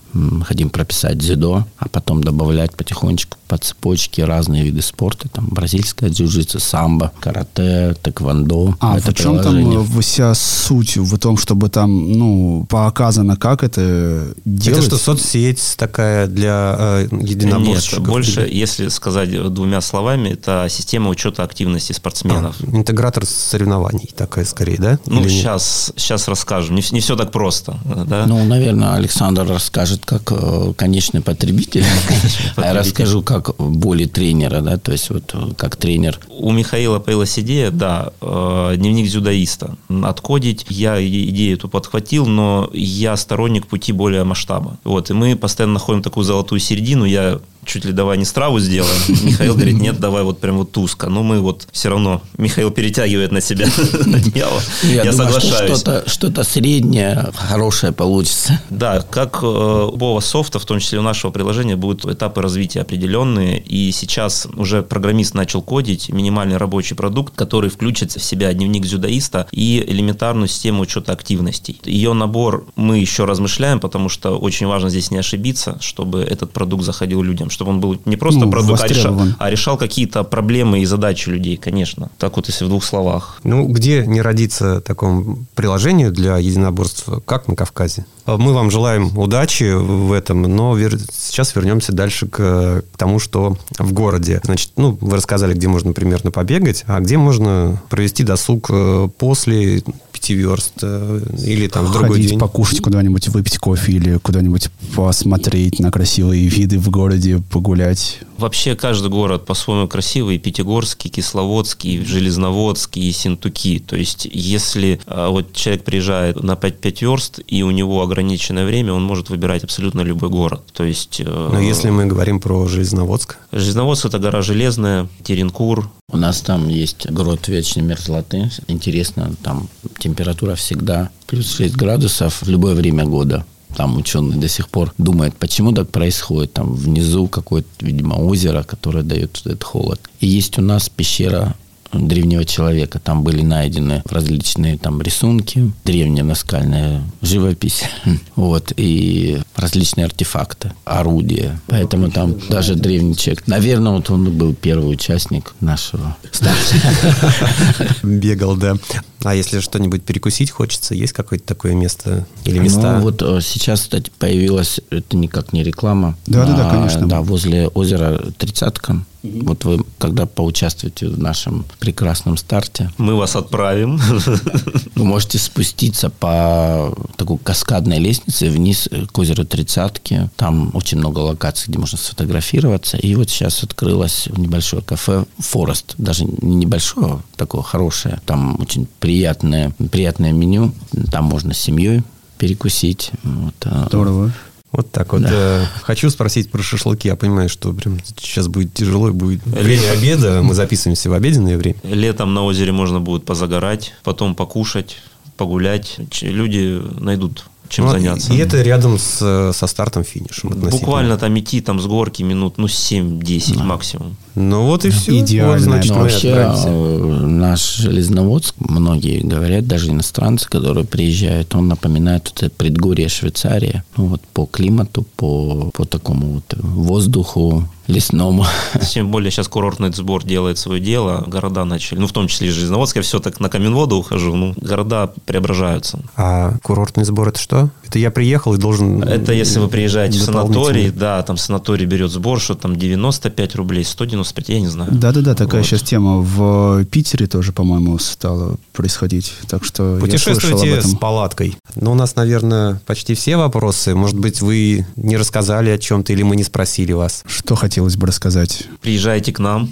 Speaker 1: хотим прописать дзюдо, а потом добавлять потихонечку по цепочке разные виды спорта. Там бразильская джиу-джитсу, самбо, карате, тэквондо.
Speaker 5: А
Speaker 1: Это
Speaker 5: в чем там
Speaker 1: приложение.
Speaker 5: э, вся суть? В том, чтобы там, ну, показано, как это делать?
Speaker 4: Это что, соцсеть такая для э, единоборщиков?
Speaker 2: Нет, больше, если сказать двумя словами, это система учета активности спортсменов.
Speaker 4: А, интегратор соревнований такая скорее, да?
Speaker 2: Ну,
Speaker 4: Или нет?
Speaker 2: сейчас, сейчас расскажем. Не, не все так просто. Да?
Speaker 1: Ну, наверное, Александр расскажет, как э, конечный потребитель. А я расскажу, как боли тренера, да, то есть вот э, как тренер.
Speaker 2: У Михаила появилась идея, да, э, дневник дзюдоиста. Откодить я идею эту подхватил, но я сторонник пути более масштаба. Вот, и мы постоянно находим такую золотую середину. Я чуть ли давай не страву сделаем. Михаил говорит, нет, давай вот прям вот узко. Но мы вот все равно, Михаил перетягивает на себя одеяло. Я соглашаюсь.
Speaker 1: Что-то, среднее, хорошее получится.
Speaker 2: Да, как э, у любого софта, в том числе у нашего приложения, будут этапы развития определенные. И сейчас уже программист начал кодить минимальный рабочий продукт, который включит в себя дневник дзюдоиста и элементарную систему учета активностей. Ее набор мы еще размышляем, потому что очень важно здесь не ошибиться, чтобы этот продукт заходил людям, чтобы он был не просто
Speaker 5: Ну,
Speaker 2: продукт, а решал, а решал какие-то проблемы и задачи людей, конечно. Так вот, если в двух словах.
Speaker 4: Ну, где не родиться такому приложению для единоборства, как на Кавказе? Мы вам желаем удачи в этом, но вер- сейчас вернемся дальше к, к тому, что в городе. Значит, ну, вы рассказали, где можно примерно побегать, а где можно провести досуг э, после пяти верст э, или там в другой
Speaker 5: Ходить
Speaker 4: день.
Speaker 5: покушать куда-нибудь, выпить кофе или куда-нибудь посмотреть на красивые виды в городе, погулять.
Speaker 2: Вообще каждый город по-своему красивый. Пятигорский, Кисловодский, Железноводский и Синтуки. То есть, если а, вот человек приезжает на 5-5 верст, и у него ограниченное время, он может выбирать абсолютно любой город. То есть... э,
Speaker 4: Но если мы говорим про Железноводск,
Speaker 2: Железноводск – это гора Железная, Теренкур.
Speaker 1: У нас там есть грот вечной мерзлоты. Интересно, там температура всегда плюс 6 градусов в любое время года. Там ученые до сих пор думают, почему так происходит. Там внизу какое-то, видимо, озеро, которое дает этот холод. И есть у нас пещера древнего человека. Там были найдены различные там рисунки, древняя наскальная живопись, вот, и различные артефакты, орудия. Поэтому там даже древний человек. Наверное, вот он был первый участник нашего
Speaker 4: бегал, да. А если что-нибудь перекусить хочется, есть какое-то такое место или места?
Speaker 1: Ну, вот э, сейчас, кстати, появилась, это никак не реклама.
Speaker 5: Да-да-да,
Speaker 1: а,
Speaker 5: конечно.
Speaker 1: Да, возле озера Тридцатка. Вот вы, когда поучаствуете в нашем прекрасном старте,
Speaker 2: Мы вас отправим.
Speaker 1: вы можете спуститься по такой каскадной лестнице вниз э, к озеру Тридцатки. Там очень много локаций, где можно сфотографироваться. И вот сейчас открылось небольшое кафе «Форест». Даже не небольшое, а такое хорошее. Там очень приятное, приятное меню. Там можно с семьей перекусить. Вот, а,
Speaker 5: Здорово.
Speaker 4: Вот так вот. Э, Хочу спросить про шашлыки. Я понимаю, что прям сейчас будет тяжело, и будет время обеда. Мы записываемся в обеденное время.
Speaker 2: Летом на озере можно будет позагорать, потом покушать, погулять. Люди найдут чем
Speaker 4: Ну,
Speaker 2: заняться.
Speaker 4: И это рядом с, со стартом-финишем. относительно.
Speaker 2: Буквально там идти там с горки минут, ну, 7-10 максимум.
Speaker 4: Ну вот и все.
Speaker 5: Идеально.
Speaker 4: значит,
Speaker 1: Но
Speaker 4: мы
Speaker 1: вообще
Speaker 4: отправимся.
Speaker 1: наш Железноводск, многие говорят, даже иностранцы, которые приезжают, он напоминает вот это предгорье Швейцарии. Ну, вот по климату, по, по такому вот воздуху лесному.
Speaker 2: Тем более сейчас курортный сбор делает свое дело, города начали, ну, в том числе и Железноводск, я все так на Каменводу ухожу, ну, города преображаются.
Speaker 4: А курортный сбор это что? Это я приехал и должен...
Speaker 2: Это если вы приезжаете в санаторий, да, там санаторий берет сбор, что там 95 рублей, 195, я не знаю.
Speaker 5: Да-да-да, такая
Speaker 2: Вот.
Speaker 5: сейчас тема в Питере тоже, по-моему, стала происходить. Так что
Speaker 4: Путешествуйте с палаткой. Ну, у нас, наверное, почти все вопросы. Может быть, вы не рассказали о чем-то или мы не спросили вас.
Speaker 5: Что хотелось бы рассказать?
Speaker 2: Приезжайте к нам.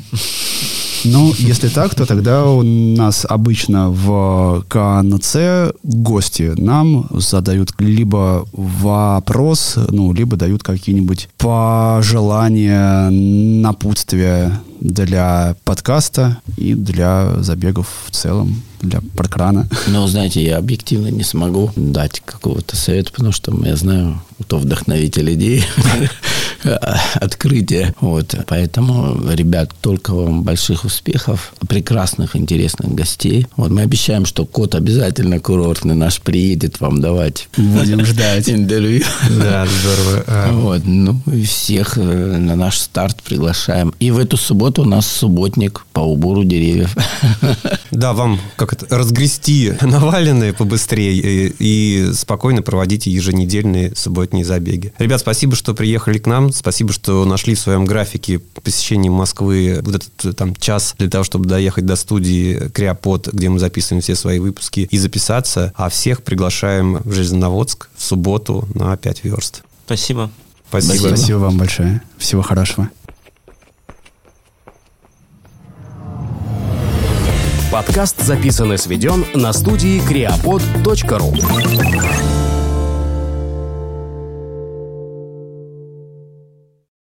Speaker 5: Ну, если так, то тогда у нас обычно в КНЦ гости нам задают либо вопрос, ну, либо дают какие-нибудь пожелания, напутствия для подкаста и для забегов в целом, для паркрана.
Speaker 1: Но, знаете, я объективно не смогу дать какого-то совета, потому что я знаю, кто вдохновитель идей, открытия. Вот. Поэтому, ребят, только вам больших успехов, прекрасных, интересных гостей. Вот мы обещаем, что кот обязательно курортный наш приедет вам давать
Speaker 5: Будем ждать.
Speaker 1: интервью.
Speaker 4: Да, здорово. А,
Speaker 1: Вот, ну всех э, на наш старт приглашаем. И в эту субботу у нас субботник по убору деревьев.
Speaker 4: Да, вам как это, разгрести наваленные побыстрее и, и спокойно проводите еженедельные субботние забеги. Ребят, спасибо, что приехали к нам. Спасибо, что нашли в своем графике посещения Москвы вот этот э, там час для того, чтобы доехать до студии Креопод, где мы записываем все свои выпуски и записаться. А всех приглашаем в Железноводск в субботу на 5 верст.
Speaker 2: Спасибо.
Speaker 4: Спасибо.
Speaker 5: Спасибо вам большое. Всего хорошего.
Speaker 6: Подкаст записан и сведен на студии creapod.ru